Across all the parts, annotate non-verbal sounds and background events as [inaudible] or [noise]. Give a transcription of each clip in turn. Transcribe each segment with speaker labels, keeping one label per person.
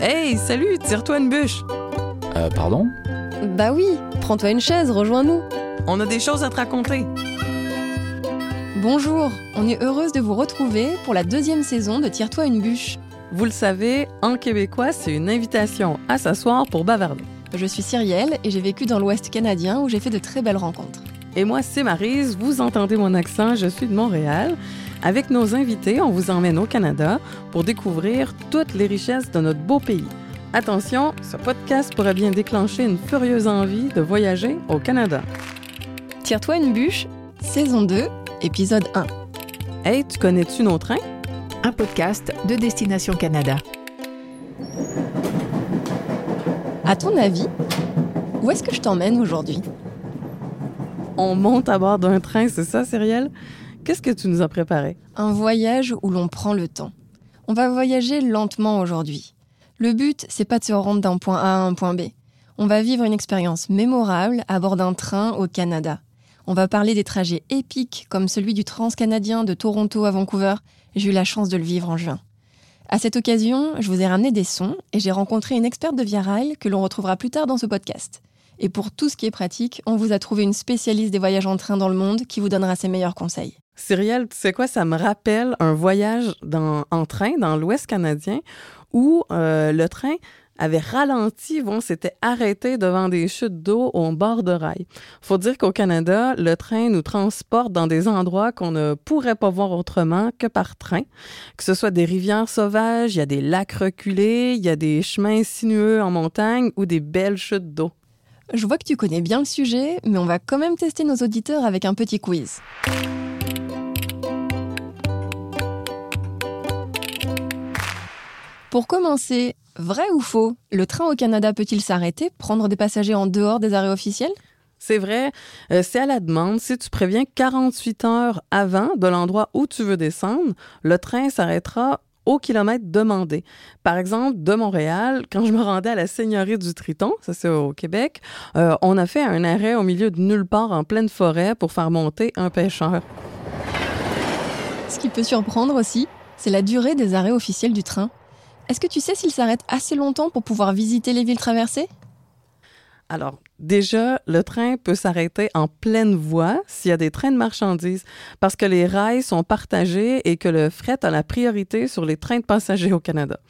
Speaker 1: Hey, salut, tire-toi une bûche.
Speaker 2: Euh, pardon?
Speaker 3: Bah oui, prends-toi une chaise, rejoins-nous.
Speaker 1: On a des choses à te raconter.
Speaker 3: Bonjour, on est heureuse de vous retrouver pour la deuxième saison de Tire-toi une bûche.
Speaker 1: Vous le savez, en québécois, c'est une invitation à s'asseoir pour bavarder.
Speaker 3: Je suis Cyrielle et j'ai vécu dans l'Ouest canadien où j'ai fait de très belles rencontres.
Speaker 1: Et moi, c'est Marise, vous entendez mon accent, je suis de Montréal. Avec nos invités, on vous emmène au Canada pour découvrir toutes les richesses de notre beau pays. Attention, ce podcast pourrait bien déclencher une furieuse envie de voyager au Canada.
Speaker 3: Tire-toi une bûche, saison 2, épisode 1.
Speaker 1: Hey, tu connais-tu nos trains?
Speaker 4: Un podcast de Destination Canada.
Speaker 3: À ton avis, où est-ce que je t'emmène aujourd'hui?
Speaker 1: On monte à bord d'un train, c'est ça, Cyrielle? Qu'est-ce que tu nous as préparé?
Speaker 3: Un voyage où l'on prend le temps. On va voyager lentement aujourd'hui. Le but, c'est pas de se rendre d'un point A à un point B. On va vivre une expérience mémorable à bord d'un train au Canada. On va parler des trajets épiques comme celui du Transcanadien de Toronto à Vancouver. J'ai eu la chance de le vivre en juin. À cette occasion, je vous ai ramené des sons et j'ai rencontré une experte de Via Rail que l'on retrouvera plus tard dans ce podcast. Et pour tout ce qui est pratique, on vous a trouvé une spécialiste des voyages en train dans le monde qui vous donnera ses meilleurs conseils.
Speaker 1: Cyrielle, tu sais quoi, ça me rappelle un voyage dans, en train dans l'Ouest canadien où euh, le train avait ralenti, bon, s'était arrêté devant des chutes d'eau au bord de rail. Faut dire qu'au Canada, le train nous transporte dans des endroits qu'on ne pourrait pas voir autrement que par train. Que ce soit des rivières sauvages, il y a des lacs reculés, il y a des chemins sinueux en montagne ou des belles chutes d'eau.
Speaker 3: Je vois que tu connais bien le sujet, mais on va quand même tester nos auditeurs avec un petit quiz. Pour commencer, vrai ou faux, le train au Canada peut-il s'arrêter, prendre des passagers en dehors des arrêts officiels?
Speaker 1: C'est vrai, euh, c'est à la demande. Si tu préviens 48 heures avant de l'endroit où tu veux descendre, le train s'arrêtera au kilomètre demandé. Par exemple, de Montréal, quand je me rendais à la Seigneurie du Triton, ça c'est au Québec, euh, on a fait un arrêt au milieu de nulle part en pleine forêt pour faire monter un pêcheur.
Speaker 3: Ce qui peut surprendre aussi, c'est la durée des arrêts officiels du train. Est-ce que tu sais s'il s'arrête assez longtemps pour pouvoir visiter les villes traversées?
Speaker 1: Alors, déjà, le train peut s'arrêter en pleine voie s'il y a des trains de marchandises, parce que les rails sont partagés et que le fret a la priorité sur les trains de passagers au Canada.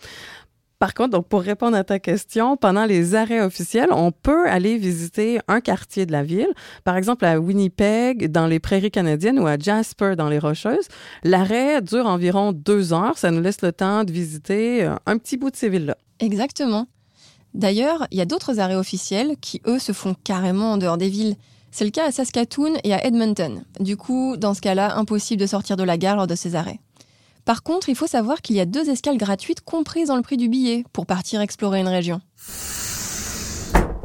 Speaker 1: Par contre, donc pour répondre à ta question, pendant les arrêts officiels, on peut aller visiter un quartier de la ville, par exemple à Winnipeg, dans les prairies canadiennes, ou à Jasper, dans les Rocheuses. L'arrêt dure environ deux heures. Ça nous laisse le temps de visiter euh, un petit bout de ces villes-là.
Speaker 3: Exactement. D'ailleurs, il y a d'autres arrêts officiels qui, eux, se font carrément en dehors des villes. C'est le cas à Saskatoon et à Edmonton. Du coup, dans ce cas-là, impossible de sortir de la gare lors de ces arrêts. Par contre, il faut savoir qu'il y a deux escales gratuites comprises dans le prix du billet pour partir explorer une région.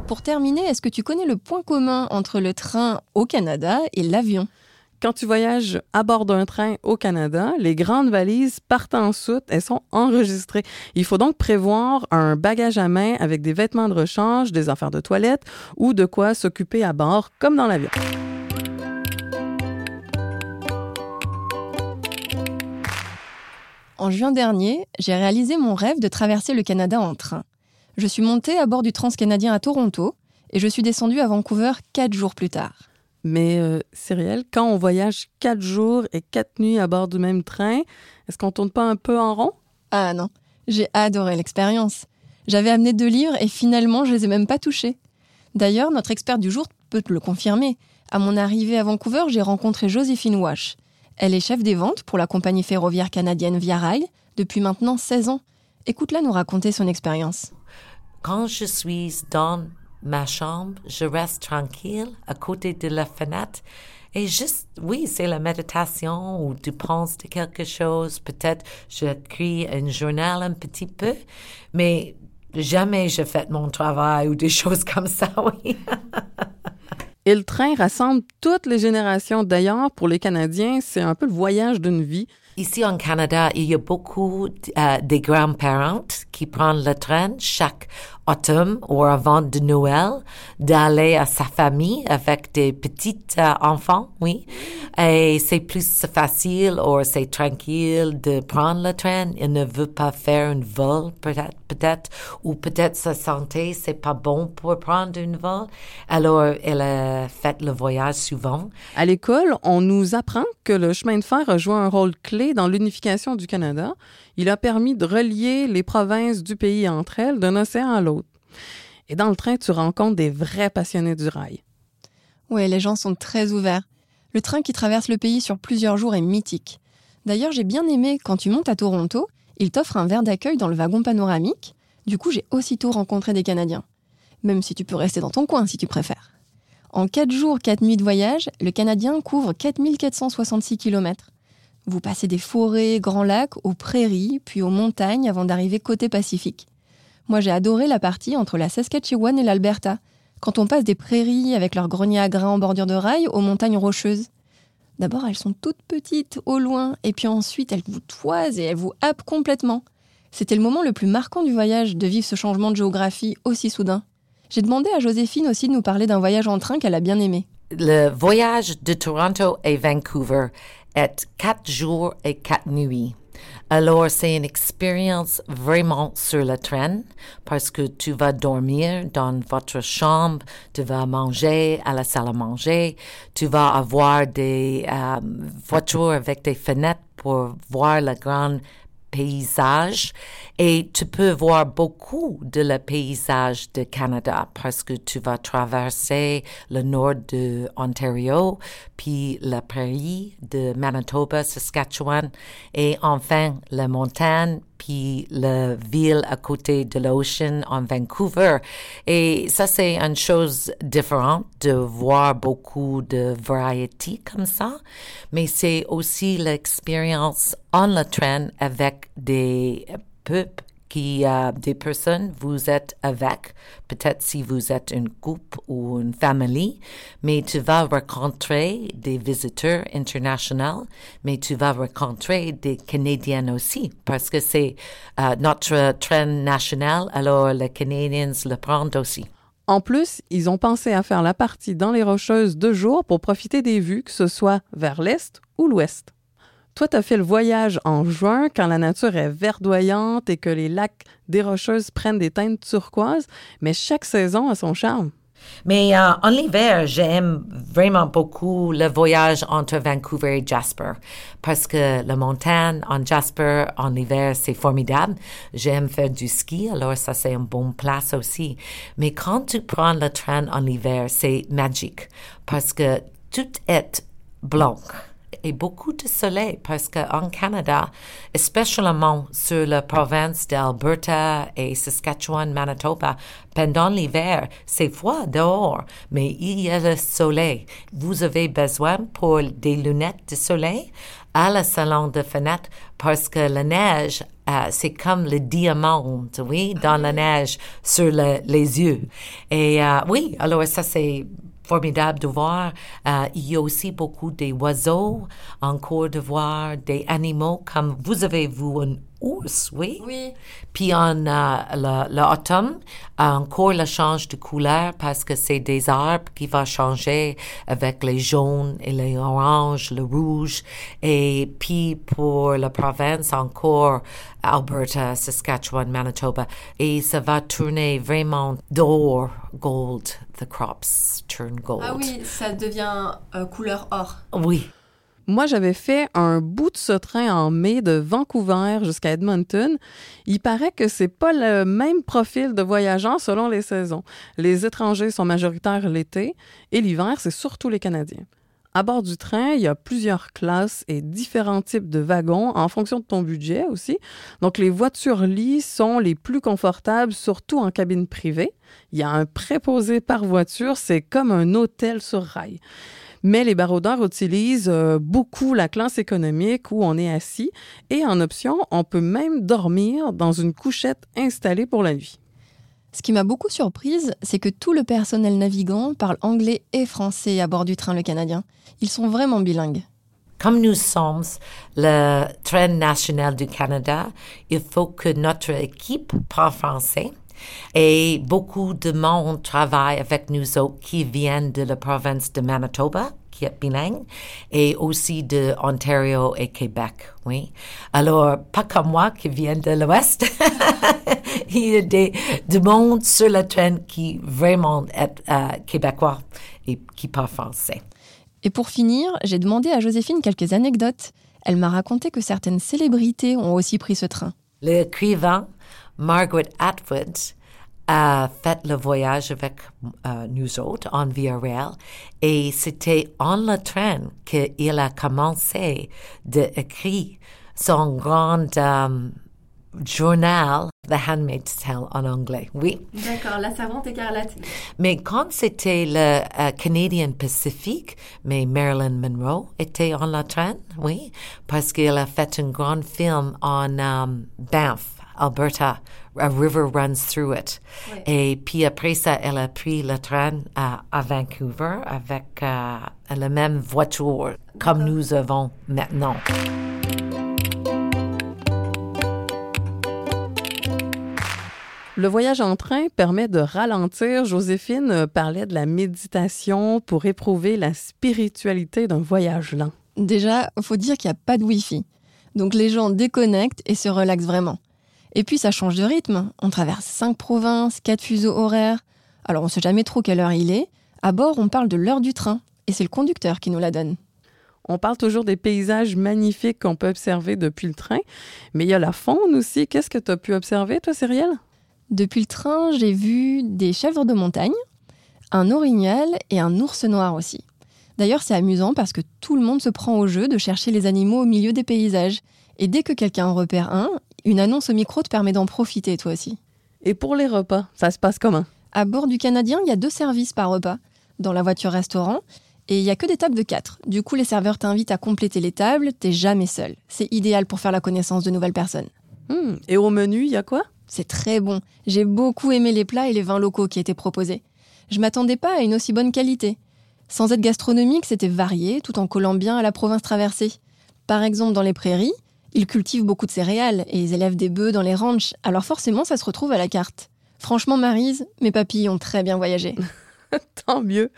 Speaker 3: Pour terminer, est-ce que tu connais le point commun entre le train au Canada et l'avion?
Speaker 1: Quand tu voyages à bord d'un train au Canada, les grandes valises partent en soute, elles sont enregistrées. Il faut donc prévoir un bagage à main avec des vêtements de rechange, des affaires de toilette ou de quoi s'occuper à bord, comme dans l'avion.
Speaker 3: En juin dernier, j'ai réalisé mon rêve de traverser le Canada en train. Je suis montée à bord du Transcanadien à Toronto et je suis descendue à Vancouver quatre jours plus tard.
Speaker 1: Mais euh, Cyrielle, quand on voyage quatre jours et quatre nuits à bord du même train, est-ce qu'on tourne pas un peu en rond?
Speaker 3: Ah non, j'ai adoré l'expérience. J'avais amené deux livres et finalement je les ai même pas touchés. D'ailleurs, notre expert du jour peut te le confirmer. À mon arrivée à Vancouver, j'ai rencontré Joséphine Wash. Elle est chef des ventes pour la compagnie ferroviaire canadienne Via Rail depuis maintenant 16 ans. Écoute-la nous raconter son expérience.
Speaker 5: Quand je suis dans ma chambre, je reste tranquille à côté de la fenêtre et juste, oui, c'est la méditation ou tu penses de quelque chose. Peut-être j'écris un journal un petit peu, mais jamais je fais mon travail ou des [laughs] choses comme ça, oui. [laughs]
Speaker 1: Et le train rassemble toutes les générations. D'ailleurs, pour les Canadiens, c'est un peu le voyage d'une vie.
Speaker 5: Ici en Canada, il y a beaucoup euh, des grands-parents qui prennent le train chaque automne ou avant de Noël d'aller à sa famille avec des petits euh, enfants, oui. Et c'est plus facile ou c'est tranquille de prendre le train. Il ne veut pas faire un vol peut-être, peut-être, ou peut-être sa santé c'est pas bon pour prendre un vol. Alors elle a fait le voyage souvent.
Speaker 1: À l'école, on nous apprend que le chemin de fer a joué un rôle clé dans l'unification du Canada. Il a permis de relier les provinces du pays entre elles d'un océan à l'autre. Et dans le train, tu rencontres des vrais passionnés du rail.
Speaker 3: Oui, les gens sont très ouverts. Le train qui traverse le pays sur plusieurs jours est mythique. D'ailleurs, j'ai bien aimé quand tu montes à Toronto, il t'offre un verre d'accueil dans le wagon panoramique. Du coup, j'ai aussitôt rencontré des Canadiens. Même si tu peux rester dans ton coin si tu préfères. En 4 jours, 4 nuits de voyage, le Canadien couvre 4466 km. Vous passez des forêts, grands lacs, aux prairies, puis aux montagnes avant d'arriver côté Pacifique. Moi, j'ai adoré la partie entre la Saskatchewan et l'Alberta, quand on passe des prairies avec leurs greniers à grains en bordure de rail aux montagnes rocheuses. D'abord, elles sont toutes petites, au loin, et puis ensuite, elles vous toisent et elles vous happent complètement. C'était le moment le plus marquant du voyage de vivre ce changement de géographie aussi soudain. J'ai demandé à Joséphine aussi de nous parler d'un voyage en train qu'elle a bien aimé.
Speaker 5: Le voyage de Toronto et Vancouver est quatre jours et quatre nuits. Alors, c'est une expérience vraiment sur le train parce que tu vas dormir dans votre chambre, tu vas manger à la salle à manger, tu vas avoir des euh, voitures avec des fenêtres pour voir le grand paysage. Et tu peux voir beaucoup de le paysage de Canada parce que tu vas traverser le nord de Ontario, puis la prairie de Manitoba, Saskatchewan et enfin la montagne puis la ville à côté de l'océan en Vancouver. Et ça, c'est une chose différente de voir beaucoup de variétés comme ça, mais c'est aussi l'expérience en le train avec des qui a des personnes, vous êtes avec, peut-être si vous êtes une couple ou une famille, mais tu vas rencontrer des visiteurs internationaux, mais tu vas rencontrer des Canadiens aussi, parce que c'est euh, notre train national, alors les Canadiens le prennent aussi.
Speaker 1: En plus, ils ont pensé à faire la partie dans les Rocheuses deux jours pour profiter des vues, que ce soit vers l'est ou l'ouest. Toi, tu as fait le voyage en juin quand la nature est verdoyante et que les lacs des Rocheuses prennent des teintes turquoises, mais chaque saison a son charme.
Speaker 5: Mais euh, en hiver, j'aime vraiment beaucoup le voyage entre Vancouver et Jasper parce que la montagne en Jasper en hiver, c'est formidable. J'aime faire du ski, alors ça c'est une bonne place aussi. Mais quand tu prends le train en hiver, c'est magique parce que tout est blanc et beaucoup de soleil parce qu'en Canada, spécialement sur la province d'Alberta et Saskatchewan, Manitoba, pendant l'hiver, c'est froid dehors, mais il y a le soleil. Vous avez besoin pour des lunettes de soleil? À la salon de fenêtre parce que la neige, euh, c'est comme le diamant, oui, dans la neige sur les yeux. Et euh, oui, alors ça c'est formidable de voir. Euh, il y a aussi beaucoup des oiseaux, encore de voir des animaux comme vous avez vu un oui.
Speaker 3: Oui.
Speaker 5: Puis en euh, l'automne, encore le change de couleur parce que c'est des arbres qui vont changer avec les jaunes et les oranges, le rouge. Et puis pour la province, encore Alberta, Saskatchewan, Manitoba. Et ça va tourner vraiment d'or, gold. The crops turn gold.
Speaker 3: Ah oui, ça devient euh, couleur or.
Speaker 5: Oui.
Speaker 1: Moi, j'avais fait un bout de ce train en mai de Vancouver jusqu'à Edmonton. Il paraît que c'est pas le même profil de voyageurs selon les saisons. Les étrangers sont majoritaires l'été et l'hiver, c'est surtout les Canadiens. À bord du train, il y a plusieurs classes et différents types de wagons en fonction de ton budget aussi. Donc, les voitures-lits sont les plus confortables, surtout en cabine privée. Il y a un préposé par voiture, c'est comme un hôtel sur rail. Mais les baroudeurs utilisent euh, beaucoup la classe économique où on est assis et en option, on peut même dormir dans une couchette installée pour la nuit.
Speaker 3: Ce qui m'a beaucoup surprise, c'est que tout le personnel navigant parle anglais et français à bord du train Le Canadien. Ils sont vraiment bilingues.
Speaker 5: comme nous sommes le train national du Canada, il faut que notre équipe parle français. Et beaucoup de monde travaille avec nous autres qui viennent de la province de Manitoba, qui est bilingue, et aussi de Ontario et Québec, oui. Alors, pas comme moi qui viens de l'Ouest. [laughs] Il y a des, du monde sur le train qui vraiment est euh, québécois et qui parle français.
Speaker 3: Et pour finir, j'ai demandé à Joséphine quelques anecdotes. Elle m'a raconté que certaines célébrités ont aussi pris ce train.
Speaker 5: L'écrivain Margaret Atwood a fait le voyage avec euh, nous autres en Via Rail et c'était en le train qu'il a commencé d'écrire son grand euh, journal, The Handmaid's Tale en anglais. Oui.
Speaker 3: D'accord, la servante écarlate.
Speaker 5: Mais quand c'était le euh, Canadian Pacific, mais Marilyn Monroe était en le train, oui, parce qu'il a fait un grand film en um, Banff. Alberta, a river runs through it. Oui. Et puis après ça, elle a pris le train à, à Vancouver avec euh, la même voiture comme nous avons maintenant.
Speaker 1: Le voyage en train permet de ralentir. Joséphine parlait de la méditation pour éprouver la spiritualité d'un voyage lent.
Speaker 3: Déjà, faut dire qu'il n'y a pas de Wi-Fi. Donc les gens déconnectent et se relaxent vraiment. Et puis ça change de rythme. On traverse cinq provinces, quatre fuseaux horaires. Alors on ne sait jamais trop quelle heure il est. À bord, on parle de l'heure du train. Et c'est le conducteur qui nous la donne.
Speaker 1: On parle toujours des paysages magnifiques qu'on peut observer depuis le train, mais il y a la faune aussi. Qu'est-ce que tu as pu observer, toi, Cyrielle?
Speaker 3: Depuis le train, j'ai vu des chèvres de montagne, un orignal et un ours noir aussi. D'ailleurs, c'est amusant parce que tout le monde se prend au jeu de chercher les animaux au milieu des paysages. Et dès que quelqu'un en repère un, une annonce au micro te permet d'en profiter toi aussi.
Speaker 1: Et pour les repas, ça se passe comment?
Speaker 3: À bord du Canadien, il y a deux services par repas. Dans la voiture restaurant, et il y a que des tables de quatre. Du coup, les serveurs t'invitent à compléter les tables, t'es jamais seul. C'est idéal pour faire la connaissance de nouvelles personnes.
Speaker 1: Hmm. Et au menu, il y a quoi?
Speaker 3: C'est très bon. J'ai beaucoup aimé les plats et les vins locaux qui étaient proposés. Je m'attendais pas à une aussi bonne qualité. Sans être gastronomique, c'était varié, tout en collant bien à la province traversée. Par exemple, dans les prairies, ils cultivent beaucoup de céréales et ils élèvent des bœufs dans les ranchs, alors forcément ça se retrouve à la carte. Franchement, Marise, mes papilles ont très bien voyagé. [laughs]
Speaker 1: Tant mieux.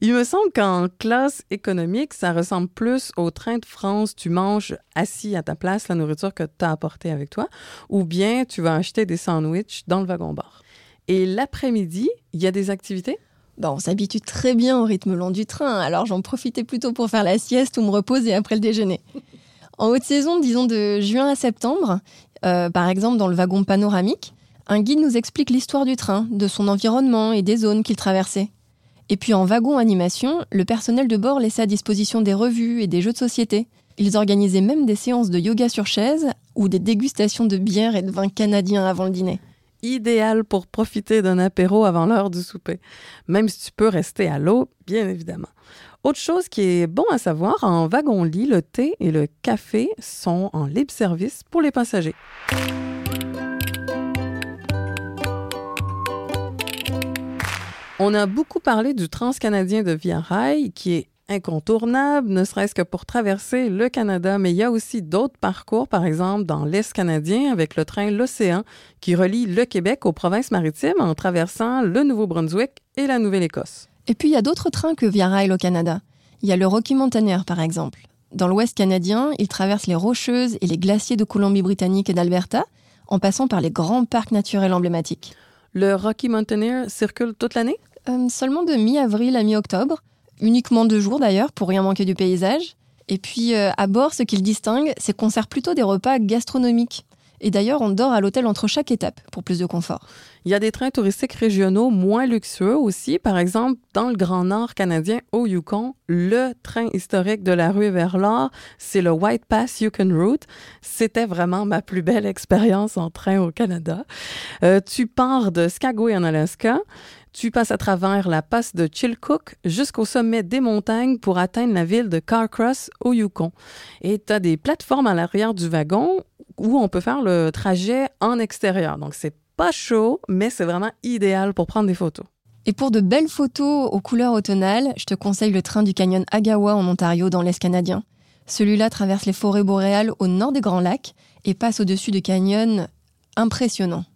Speaker 1: Il me semble qu'en classe économique, ça ressemble plus au train de France. Tu manges assis à ta place la nourriture que tu as apportée avec toi, ou bien tu vas acheter des sandwichs dans le wagon-bar. Et l'après-midi, il y a des activités?
Speaker 3: Bon, on s'habitue très bien au rythme long du train, alors j'en profitais plutôt pour faire la sieste ou me reposer après le déjeuner. En haute saison, disons de juin à septembre, euh, par exemple dans le wagon panoramique, un guide nous explique l'histoire du train, de son environnement et des zones qu'il traversait. Et puis en wagon animation, le personnel de bord laissait à disposition des revues et des jeux de société. Ils organisaient même des séances de yoga sur chaise ou des dégustations de bière et de vin canadien avant le dîner.
Speaker 1: Idéal pour profiter d'un apéro avant l'heure du souper, même si tu peux rester à l'eau, bien évidemment. Autre chose qui est bon à savoir, en wagon-lit, le thé et le café sont en libre service pour les passagers. On a beaucoup parlé du transcanadien de Via Rail, qui est incontournable, ne serait-ce que pour traverser le Canada, mais il y a aussi d'autres parcours, par exemple dans l'Est canadien avec le train L'Océan qui relie le Québec aux provinces maritimes en traversant le Nouveau-Brunswick et la Nouvelle-Écosse.
Speaker 3: Et puis il y a d'autres trains que Via Rail au Canada. Il y a le Rocky Mountaineer par exemple. Dans l'Ouest canadien, il traverse les Rocheuses et les glaciers de Colombie-Britannique et d'Alberta, en passant par les grands parcs naturels emblématiques.
Speaker 1: Le Rocky Mountaineer circule toute l'année?
Speaker 3: Euh, Seulement de mi-avril à mi-octobre. Uniquement deux jours d'ailleurs, pour rien manquer du paysage. Et puis, euh, à bord, ce qui le distingue, c'est qu'on sert plutôt des repas gastronomiques. Et d'ailleurs, on dort à l'hôtel entre chaque étape pour plus de confort.
Speaker 1: Il y a des trains touristiques régionaux moins luxueux aussi. Par exemple, dans le Grand Nord canadien, au Yukon, le train historique de la rue vers l'or, c'est le White Pass Yukon Route. C'était vraiment ma plus belle expérience en train au Canada. Euh, tu pars de Skagway en Alaska. Tu passes à travers la passe de Chilcook jusqu'au sommet des montagnes pour atteindre la ville de Carcross au Yukon. Et tu as des plateformes à l'arrière du wagon où on peut faire le trajet en extérieur. Donc, c'est pas chaud, mais c'est vraiment idéal pour prendre des photos.
Speaker 3: Et pour de belles photos aux couleurs automnales, je te conseille le train du canyon Agawa en Ontario dans l'Est canadien. Celui-là traverse les forêts boréales au nord des Grands Lacs et passe au-dessus de canyons impressionnants.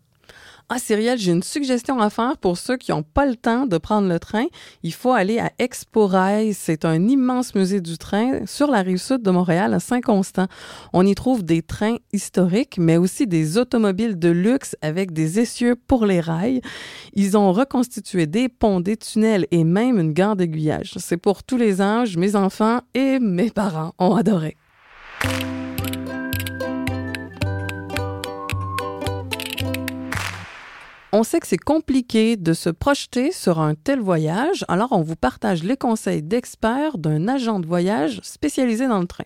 Speaker 1: Ah, Cyrielle, j'ai une suggestion à faire pour ceux qui n'ont pas le temps de prendre le train. Il faut aller à Expo Rail. C'est un immense musée du train sur la rive sud de Montréal, à Saint-Constant. On y trouve des trains historiques, mais aussi des automobiles de luxe avec des essieux pour les rails. Ils ont reconstitué des ponts, des tunnels et même une gare d'aiguillage. C'est pour tous les âges. Mes enfants et mes parents ont adoré. On sait que c'est compliqué de se projeter sur un tel voyage, alors on vous partage les conseils d'experts d'un agent de voyage spécialisé dans le train.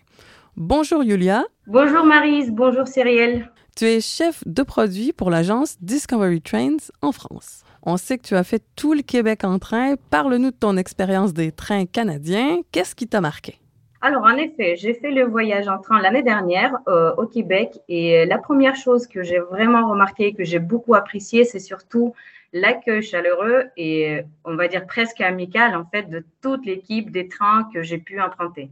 Speaker 1: Bonjour Julia.
Speaker 2: Bonjour Marise, bonjour Cyrielle.
Speaker 1: Tu es chef de produit pour l'agence Discovery Trains en France. On sait que tu as fait tout le Québec en train. Parle-nous de ton expérience des trains canadiens. Qu'est-ce qui t'a marqué?
Speaker 2: Alors, en effet, j'ai fait le voyage en train l'année dernière euh, au Québec et la première chose que j'ai vraiment remarqué, que j'ai beaucoup apprécié, c'est surtout l'accueil chaleureux et on va dire presque amical en fait de toute l'équipe des trains que j'ai pu emprunter.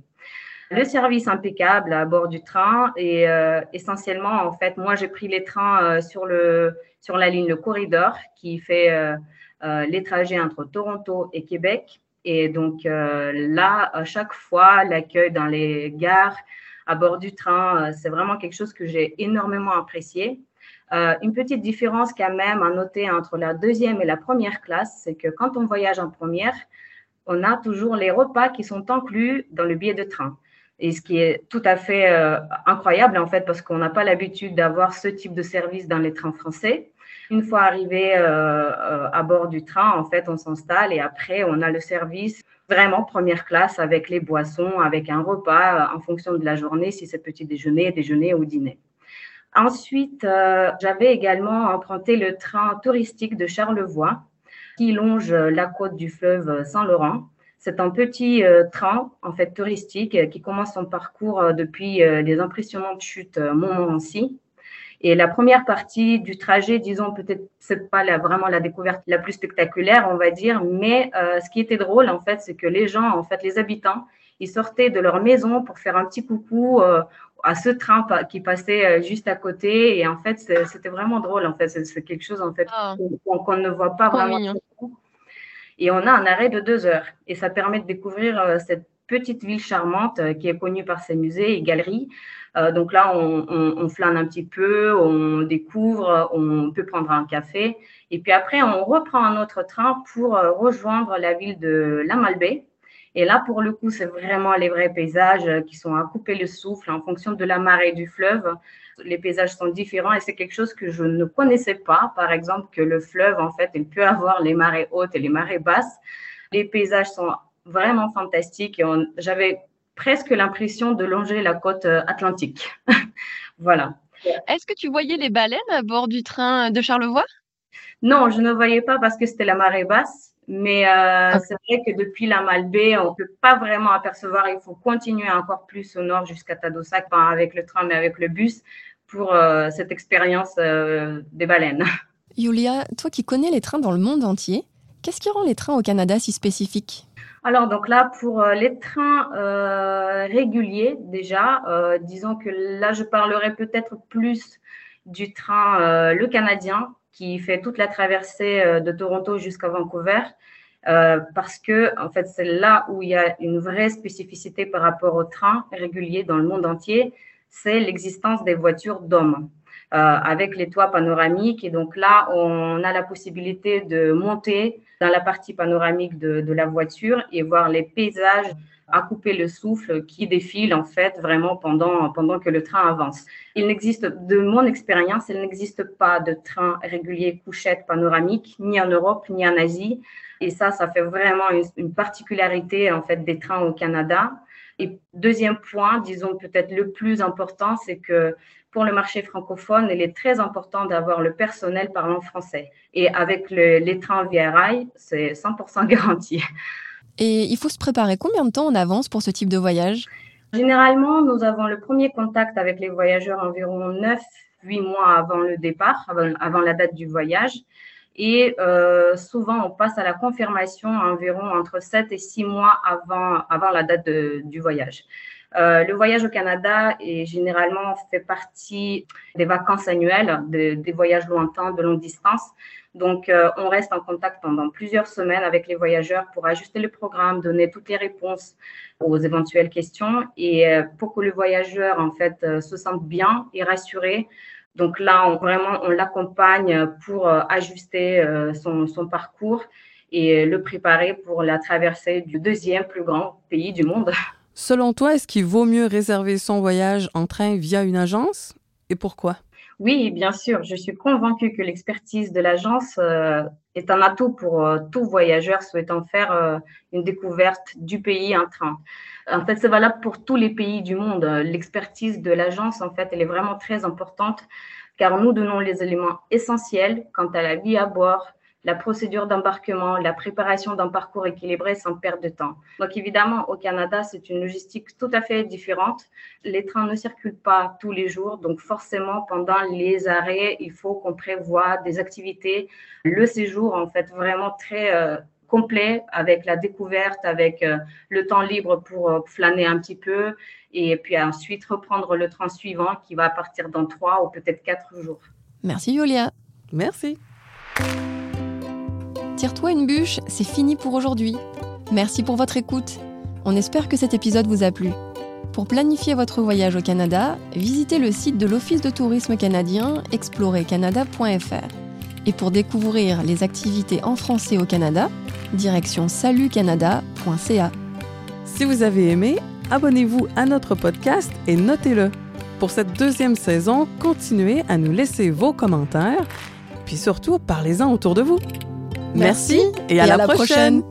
Speaker 2: Le service impeccable à bord du train et euh, essentiellement en fait, moi j'ai pris les trains euh, sur sur la ligne le corridor qui fait les trajets entre Toronto et Québec et donc euh, là, à chaque fois, l'accueil dans les gares, à bord du train, euh, c'est vraiment quelque chose que j'ai énormément apprécié. Euh, une petite différence quand même à noter entre la deuxième et la première classe, c'est que quand on voyage en première, on a toujours les repas qui sont inclus dans le billet de train. Et ce qui est tout à fait incroyable en fait, parce qu'on n'a pas l'habitude d'avoir ce type de service dans les trains français. Une fois arrivé euh, euh, à bord du train, en fait, on s'installe et après, on a le service vraiment première classe avec les boissons, avec un repas euh, en fonction de la journée, si c'est petit déjeuner, déjeuner ou dîner. Ensuite, j'avais également emprunté le train touristique de Charlevoix qui longe la côte du fleuve Saint-Laurent. C'est un petit train, en fait, touristique qui commence son parcours depuis les impressionnantes chutes Montmorency et la première partie du trajet, disons, peut-être c'est pas la, vraiment la découverte la plus spectaculaire, on va dire, mais euh, ce qui était drôle, en fait, c'est que les gens, en fait, les habitants, ils sortaient de leur maison pour faire un petit coucou euh, à ce train qui passait euh, juste à côté. Et en fait, c'était vraiment drôle, en fait. C'est quelque chose, en fait, ah. qu'on ne voit pas vraiment. Et on a un arrêt de deux heures. Et ça permet de découvrir cette petite ville charmante qui est connue par ses musées et galeries. Euh, donc là, on, on, flâne un petit peu, on découvre, on peut prendre un café. Et puis après, on reprend un autre train pour euh, rejoindre la ville de La Malbaie. Et là, pour le coup, c'est vraiment les vrais paysages qui sont à couper le souffle en fonction de la marée du fleuve. Les paysages sont différents et c'est quelque chose que je ne connaissais pas. Par exemple, que le fleuve, en fait, il peut avoir les marées hautes et les marées basses. Les paysages sont vraiment fantastiques. J'avais presque l'impression de longer la côte euh, atlantique. [laughs] voilà.
Speaker 3: Est-ce que tu voyais les baleines à bord du train de Charlevoix?
Speaker 2: Non, je ne voyais pas parce que c'était la marée basse. Mais euh, c'est vrai que depuis la Malbaie, on ne peut pas vraiment apercevoir. Il faut continuer encore plus au nord jusqu'à Tadoussac, pas avec le train, mais avec le bus, pour euh, cette expérience des baleines. [laughs]
Speaker 3: Julia, toi qui connais les trains dans le monde entier, qu'est-ce qui rend les trains au Canada si spécifiques?
Speaker 2: Alors, donc là, pour euh, les trains euh, réguliers, déjà, euh, disons que là, je parlerai peut-être plus du train le canadien qui fait toute la traversée de Toronto jusqu'à Vancouver. parce que en fait c'est là où il y a une vraie spécificité par rapport aux trains réguliers dans le monde entier, c'est l'existence des voitures d'hommes. Euh, avec les toits panoramiques. Et donc là, on a la possibilité de monter dans la partie panoramique de, la voiture et voir les paysages à couper le souffle qui défilent en fait vraiment pendant, pendant que le train avance. Il n'existe, de mon expérience, il n'existe pas de train régulier couchette panoramique ni en Europe ni en Asie. Et ça, ça fait vraiment une particularité en fait des trains au Canada. Et deuxième point, disons peut-être le plus important, c'est que pour le marché francophone, il est très important d'avoir le personnel parlant français. Et avec les trains via rail, c'est 100% [laughs] garanti.
Speaker 3: Et il faut se préparer combien de temps en avance pour ce type de voyage?
Speaker 2: Généralement, nous avons le premier contact avec les voyageurs environ 9-8 mois avant le départ, avant, la date du voyage. Et euh, souvent, on passe à la confirmation environ entre 7 et 6 mois avant, avant la date du voyage. Euh, le voyage au Canada est généralement fait partie des vacances annuelles, des voyages lointains de longue distance. Donc, euh, on reste en contact pendant plusieurs semaines avec les voyageurs pour ajuster le programme, donner toutes les réponses aux éventuelles questions et euh, pour que le voyageur, en fait, se sente bien et rassuré. Donc là, on, vraiment, on l'accompagne pour ajuster son, son parcours et le préparer pour la traversée du deuxième plus grand pays du monde.
Speaker 1: Selon toi, est-ce qu'il vaut mieux réserver son voyage en train via une agence et pourquoi?
Speaker 2: Oui, bien sûr. Je suis convaincue que l'expertise de l'agence euh, est un atout pour euh, tout voyageur souhaitant faire euh, une découverte du pays en train. En fait, c'est valable pour tous les pays du monde. L'expertise de l'agence, en fait, elle est vraiment très importante car nous donnons les éléments essentiels quant à la vie à bord, la procédure d'embarquement, la préparation d'un parcours équilibré sans perte de temps. Donc évidemment, au Canada, c'est une logistique tout à fait différente. Les trains ne circulent pas tous les jours, donc forcément, pendant les arrêts, il faut qu'on prévoie des activités. Le séjour, en fait, vraiment très euh, complet avec la découverte, avec euh, le temps libre pour euh, flâner un petit peu et puis ensuite reprendre le train suivant qui va partir dans trois ou peut-être quatre jours.
Speaker 3: Merci Julia.
Speaker 1: Merci.
Speaker 3: Tire-toi une bûche, c'est fini pour aujourd'hui. Merci pour votre écoute. On espère que cet épisode vous a plu. Pour planifier votre voyage au Canada, visitez le site de l'Office de tourisme canadien explorercanada.fr. Et pour découvrir les activités en français au Canada, direction salutcanada.ca.
Speaker 1: Si vous avez aimé, abonnez-vous à notre podcast et notez-le. Pour cette deuxième saison, continuez à nous laisser vos commentaires, puis surtout parlez-en autour de vous. Merci, et, à, la, prochaine.